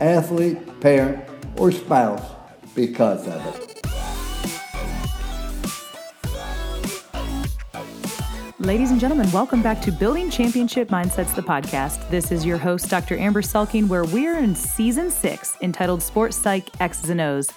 athlete, parent, or spouse because of it. Ladies and gentlemen, welcome back to Building Championship Mindsets, the podcast. This is your host, Dr. Amber Selking, where we're in season six entitled Sports Psych X's and O's.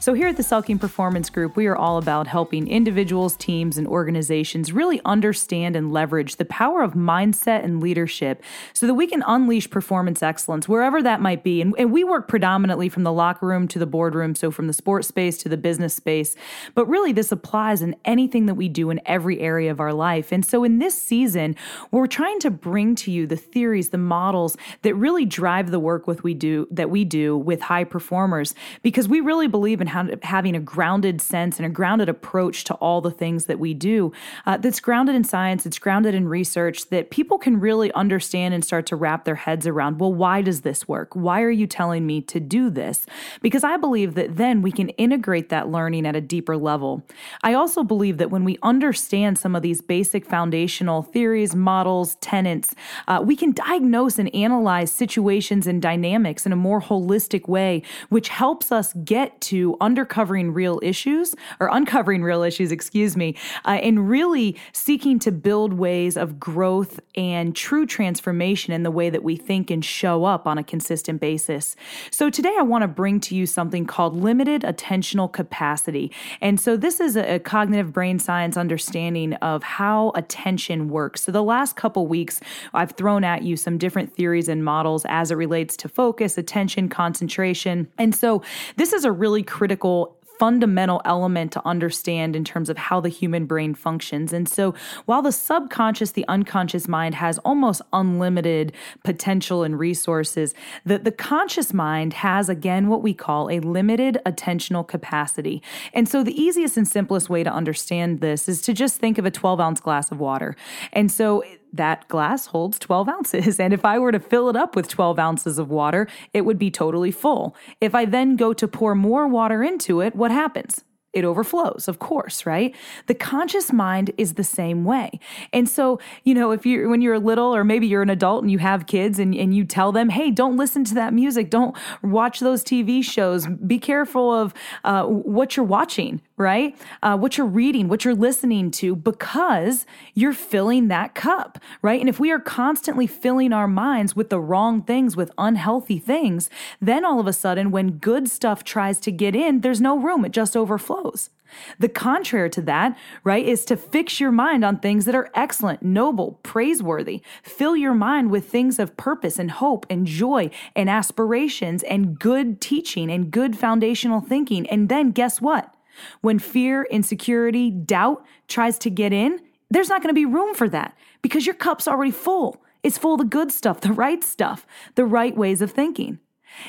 So, here at the Selking Performance Group, we are all about helping individuals, teams, and organizations really understand and leverage the power of mindset and leadership so that we can unleash performance excellence wherever that might be. And, and we work predominantly from the locker room to the boardroom, so from the sports space to the business space. But really, this applies in anything that we do in every area of our life. And so so, in this season, we're trying to bring to you the theories, the models that really drive the work with we do that we do with high performers, because we really believe in how, having a grounded sense and a grounded approach to all the things that we do. Uh, that's grounded in science, it's grounded in research that people can really understand and start to wrap their heads around. Well, why does this work? Why are you telling me to do this? Because I believe that then we can integrate that learning at a deeper level. I also believe that when we understand some of these basic foundations foundational theories, models, tenets, uh, we can diagnose and analyze situations and dynamics in a more holistic way, which helps us get to undercovering real issues or uncovering real issues, excuse me, uh, and really seeking to build ways of growth and true transformation in the way that we think and show up on a consistent basis. So today I want to bring to you something called limited attentional capacity. And so this is a, a cognitive brain science understanding of how attention attention works. So, the last couple weeks, I've thrown at you some different theories and models as it relates to focus, attention, concentration. And so, this is a really critical fundamental element to understand in terms of how the human brain functions. And so, while the subconscious, the unconscious mind has almost unlimited potential and resources, the, the conscious mind has, again, what we call a limited attentional capacity. And so, the easiest and simplest way to understand this is to just think of a 12 ounce glass of water. And so, that glass holds 12 ounces. And if I were to fill it up with 12 ounces of water, it would be totally full. If I then go to pour more water into it, what happens? it overflows, of course, right? The conscious mind is the same way. And so, you know, if you're when you're little or maybe you're an adult and you have kids and, and you tell them, hey, don't listen to that music, don't watch those TV shows, be careful of uh, what you're watching, right? Uh, what you're reading, what you're listening to, because you're filling that cup, right? And if we are constantly filling our minds with the wrong things, with unhealthy things, then all of a sudden, when good stuff tries to get in, there's no room, it just overflows. The contrary to that, right, is to fix your mind on things that are excellent, noble, praiseworthy. Fill your mind with things of purpose and hope and joy and aspirations and good teaching and good foundational thinking. And then guess what? When fear, insecurity, doubt tries to get in, there's not going to be room for that because your cup's already full. It's full of the good stuff, the right stuff, the right ways of thinking.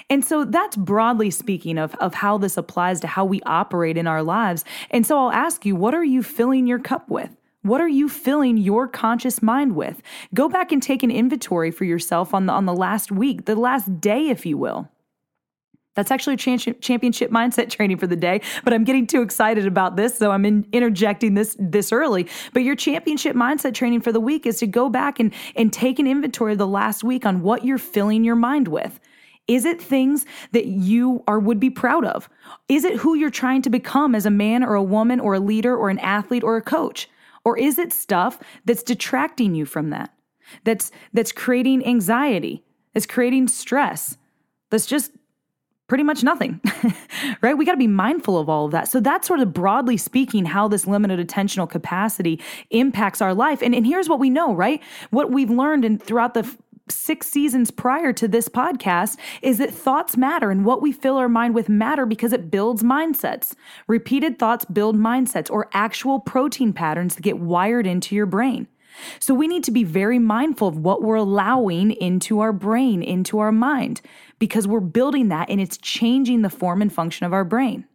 And so that's broadly speaking of, of how this applies to how we operate in our lives. And so I'll ask you, what are you filling your cup with? What are you filling your conscious mind with? Go back and take an inventory for yourself on the, on the last week, the last day, if you will. That's actually championship mindset training for the day, but I'm getting too excited about this, so I'm in, interjecting this this early. But your championship mindset training for the week is to go back and and take an inventory of the last week on what you're filling your mind with. Is it things that you are would be proud of? Is it who you're trying to become as a man or a woman or a leader or an athlete or a coach? Or is it stuff that's detracting you from that? That's that's creating anxiety, that's creating stress, that's just pretty much nothing, right? We got to be mindful of all of that. So that's sort of broadly speaking how this limited attentional capacity impacts our life. And, and here's what we know, right? What we've learned in throughout the six seasons prior to this podcast is that thoughts matter and what we fill our mind with matter because it builds mindsets. Repeated thoughts build mindsets or actual protein patterns that get wired into your brain. So we need to be very mindful of what we're allowing into our brain, into our mind, because we're building that and it's changing the form and function of our brain.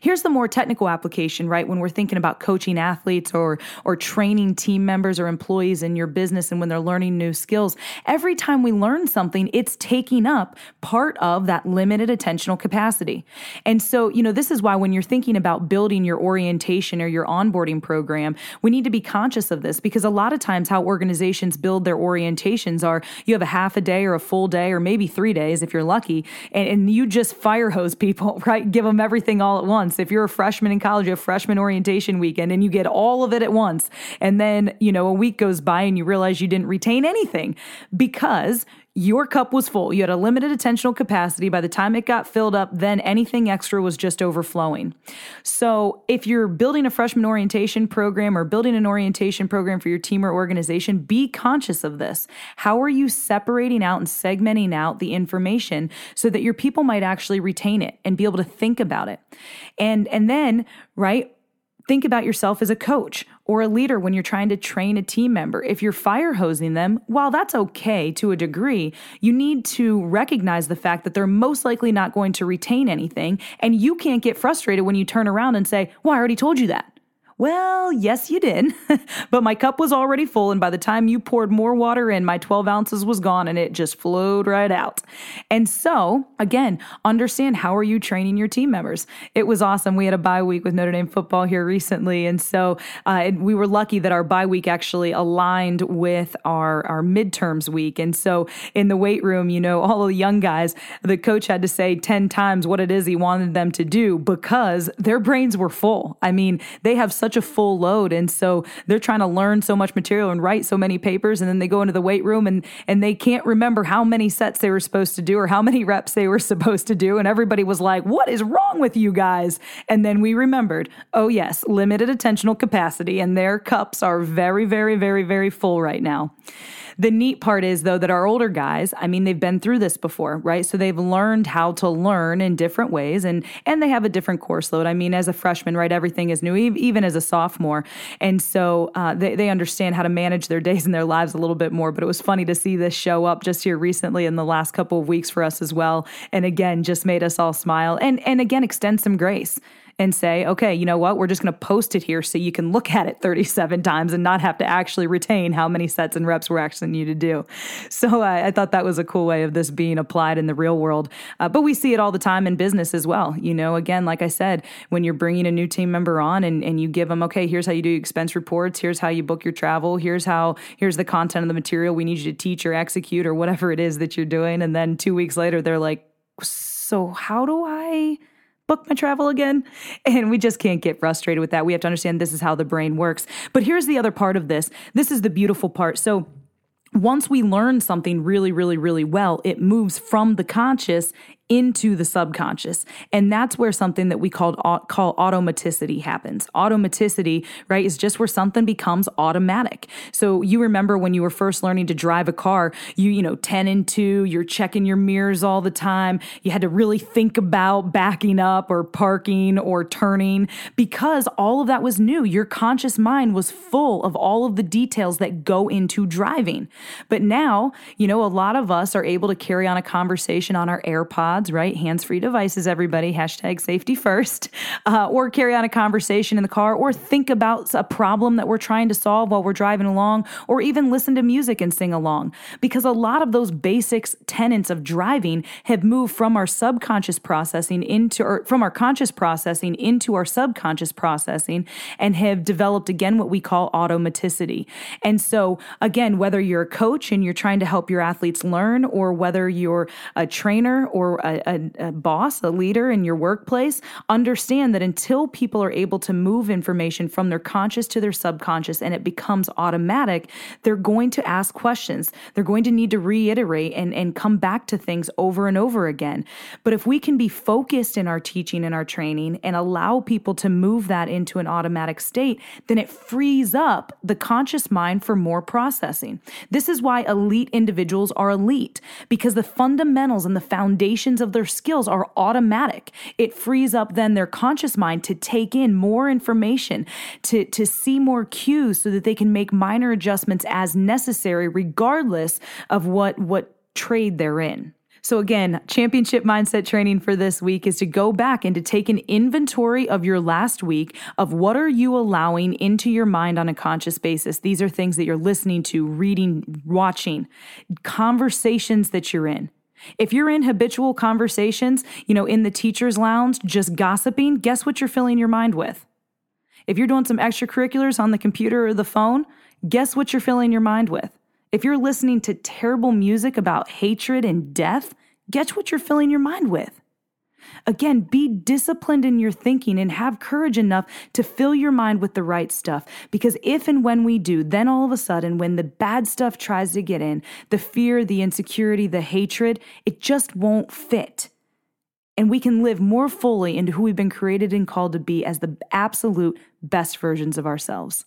Here's the more technical application, right? When we're thinking about coaching athletes or or training team members or employees in your business and when they're learning new skills, every time we learn something, it's taking up part of that limited attentional capacity. And so, you know, this is why when you're thinking about building your orientation or your onboarding program, we need to be conscious of this because a lot of times how organizations build their orientations are you have a half a day or a full day or maybe 3 days if you're lucky and, and you just fire hose people, right? Give them everything all at once. If you're a freshman in college, you have freshman orientation weekend and you get all of it at once. And then, you know, a week goes by and you realize you didn't retain anything because your cup was full. You had a limited attentional capacity. By the time it got filled up, then anything extra was just overflowing. So, if you're building a freshman orientation program or building an orientation program for your team or organization, be conscious of this. How are you separating out and segmenting out the information so that your people might actually retain it and be able to think about it? And and then, right, Think about yourself as a coach or a leader when you're trying to train a team member. If you're fire hosing them, while that's okay to a degree, you need to recognize the fact that they're most likely not going to retain anything. And you can't get frustrated when you turn around and say, Well, I already told you that. Well, yes, you did. but my cup was already full. And by the time you poured more water in, my 12 ounces was gone and it just flowed right out. And so, again, understand how are you training your team members? It was awesome. We had a bye week with Notre Dame football here recently. And so uh, we were lucky that our bye week actually aligned with our, our midterms week. And so in the weight room, you know, all the young guys, the coach had to say 10 times what it is he wanted them to do because their brains were full. I mean, they have such a full load. And so they're trying to learn so much material and write so many papers. And then they go into the weight room and, and they can't remember how many sets they were supposed to do or how many reps they were supposed to do. And everybody was like, what is wrong with you guys? And then we remembered, oh, yes, limited attentional capacity. And their cups are very, very, very, very full right now. The neat part is, though, that our older guys, I mean, they've been through this before, right? So they've learned how to learn in different ways and, and they have a different course load. I mean, as a freshman, right, everything is new, even as a sophomore. And so uh, they, they understand how to manage their days and their lives a little bit more. But it was funny to see this show up just here recently in the last couple of weeks for us as well. And again, just made us all smile and, and again, extend some grace and say, okay, you know what? We're just going to post it here so you can look at it 37 times and not have to actually retain how many sets and reps we're asking you to do. So uh, I thought that was a cool way of this being applied in the real world. Uh, but we see it all the time in business as well. You know, again, like I said, when you're bringing a new team member on and, and you give them, okay, here's how you do expense reports, here's how you book your travel, here's how, here's the content of the material we need you to teach or execute or whatever it is that you're doing. And then two weeks later, they're like, so how do I book my travel again. And we just can't get frustrated with that. We have to understand this is how the brain works. But here's the other part of this this is the beautiful part. So, once we learn something really, really, really well, it moves from the conscious into the subconscious. And that's where something that we called call automaticity happens. Automaticity, right, is just where something becomes automatic. So you remember when you were first learning to drive a car, you you know, 10 and 2, you're checking your mirrors all the time. You had to really think about backing up or parking or turning because all of that was new. Your conscious mind was full of all of the details that go into driving. But now, you know, a lot of us are able to carry on a conversation on our AirPods AirPods, right? Hands free devices, everybody. Hashtag safety first. Uh, or carry on a conversation in the car, or think about a problem that we're trying to solve while we're driving along, or even listen to music and sing along. Because a lot of those basics tenets of driving have moved from our subconscious processing into, or from our conscious processing into our subconscious processing and have developed again what we call automaticity. And so, again, whether you're a coach and you're trying to help your athletes learn, or whether you're a trainer or a, a, a boss, a leader in your workplace, understand that until people are able to move information from their conscious to their subconscious and it becomes automatic, they're going to ask questions. They're going to need to reiterate and, and come back to things over and over again. But if we can be focused in our teaching and our training and allow people to move that into an automatic state, then it frees up the conscious mind for more processing. This is why elite individuals are elite because the fundamentals and the foundation of their skills are automatic. It frees up then their conscious mind to take in more information, to, to see more cues so that they can make minor adjustments as necessary, regardless of what, what trade they're in. So, again, championship mindset training for this week is to go back and to take an inventory of your last week of what are you allowing into your mind on a conscious basis. These are things that you're listening to, reading, watching, conversations that you're in. If you're in habitual conversations, you know, in the teacher's lounge, just gossiping, guess what you're filling your mind with? If you're doing some extracurriculars on the computer or the phone, guess what you're filling your mind with? If you're listening to terrible music about hatred and death, guess what you're filling your mind with? Again, be disciplined in your thinking and have courage enough to fill your mind with the right stuff. Because if and when we do, then all of a sudden, when the bad stuff tries to get in, the fear, the insecurity, the hatred, it just won't fit. And we can live more fully into who we've been created and called to be as the absolute best versions of ourselves.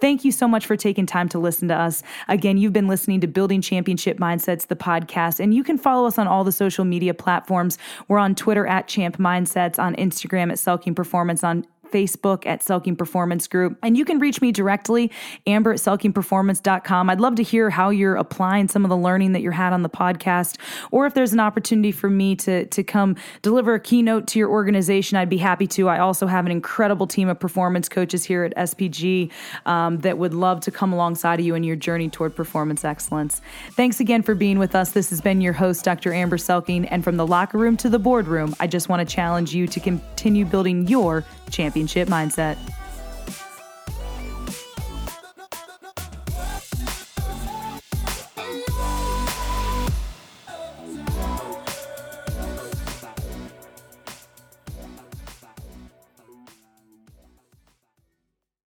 Thank you so much for taking time to listen to us. Again, you've been listening to Building Championship Mindsets, the podcast, and you can follow us on all the social media platforms. We're on Twitter at Champ Mindsets, on Instagram at Selking Performance, on Facebook at Selking Performance Group. And you can reach me directly, amber at selkingperformance.com. I'd love to hear how you're applying some of the learning that you had on the podcast, or if there's an opportunity for me to, to come deliver a keynote to your organization, I'd be happy to. I also have an incredible team of performance coaches here at SPG um, that would love to come alongside of you in your journey toward performance excellence. Thanks again for being with us. This has been your host, Dr. Amber Selking. And from the locker room to the boardroom, I just want to challenge you to continue building your championship mindset.